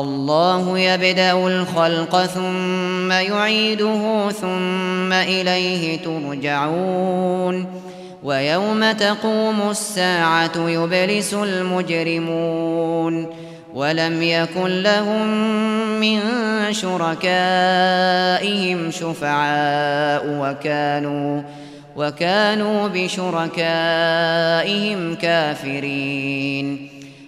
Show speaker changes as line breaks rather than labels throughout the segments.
الله يبدأ الخلق ثم يعيده ثم إليه ترجعون ويوم تقوم الساعة يبلس المجرمون ولم يكن لهم من شركائهم شفعاء وكانوا وكانوا بشركائهم كافرين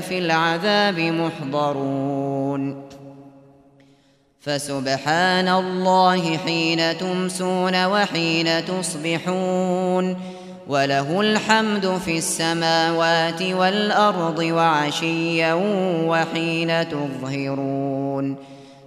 في العذاب محضرون. فسبحان الله حين تمسون وحين تصبحون. وله الحمد في السماوات والأرض وعشيا وحين تظهرون.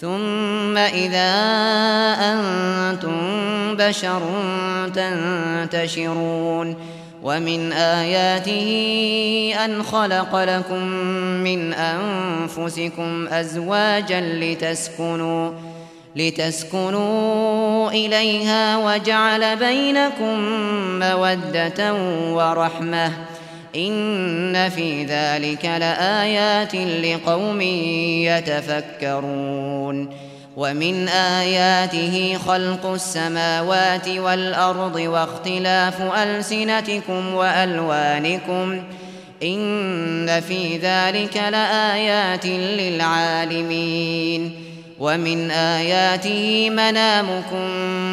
ثم إذا أنتم بشر تنتشرون ومن آياته أن خلق لكم من أنفسكم أزواجا لتسكنوا لتسكنوا إليها وجعل بينكم مودة ورحمة إن في ذلك لآيات لقوم يتفكرون. ومن آياته خلق السماوات والأرض واختلاف ألسنتكم وألوانكم. إن في ذلك لآيات للعالمين. ومن آياته منامكم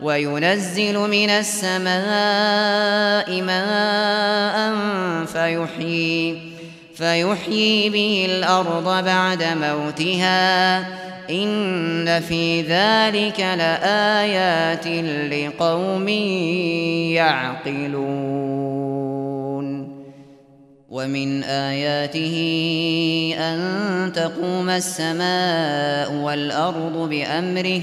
وينزل من السماء ماء فيحيي فيحيي به الأرض بعد موتها إن في ذلك لآيات لقوم يعقلون. ومن آياته أن تقوم السماء والأرض بأمره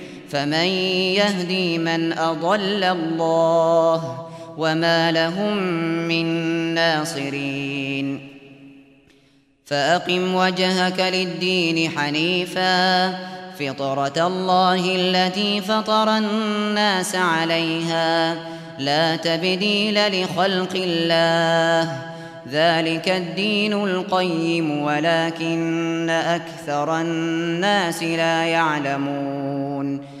فمن يهدي من أضل الله وما لهم من ناصرين. فأقم وجهك للدين حنيفا فطرة الله التي فطر الناس عليها. لا تبديل لخلق الله ذلك الدين القيم ولكن أكثر الناس لا يعلمون.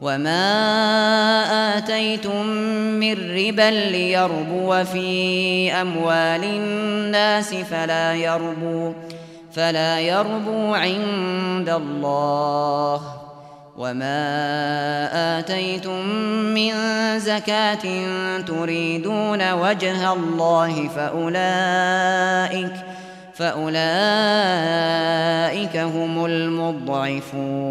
وما آتيتم من ربا ليربو في أموال الناس فلا يربو فلا يربو عند الله. وما آتيتم من زكاة تريدون وجه الله فأولئك فأولئك هم المضعفون.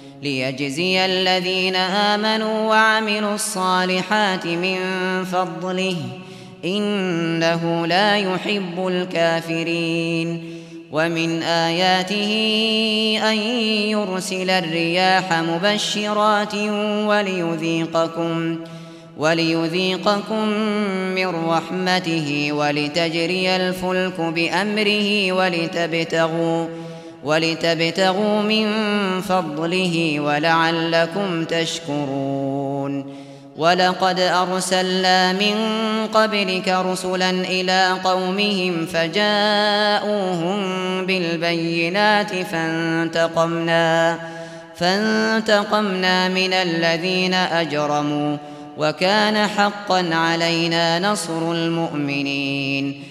ليجزي الذين آمنوا وعملوا الصالحات من فضله إنه لا يحب الكافرين. ومن آياته أن يرسل الرياح مبشرات وليذيقكم وليذيقكم من رحمته ولتجري الفلك بأمره ولتبتغوا ولتبتغوا من فضله ولعلكم تشكرون. ولقد أرسلنا من قبلك رسلا إلى قومهم فجاءوهم بالبينات فانتقمنا فانتقمنا من الذين أجرموا وكان حقا علينا نصر المؤمنين.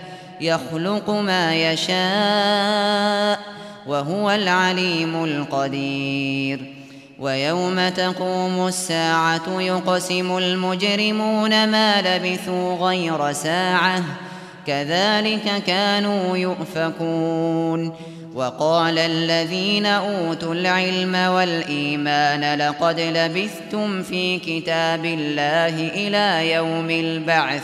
يخلق ما يشاء وهو العليم القدير. ويوم تقوم الساعة يقسم المجرمون ما لبثوا غير ساعة كذلك كانوا يؤفكون. وقال الذين أوتوا العلم والإيمان لقد لبثتم في كتاب الله إلى يوم البعث.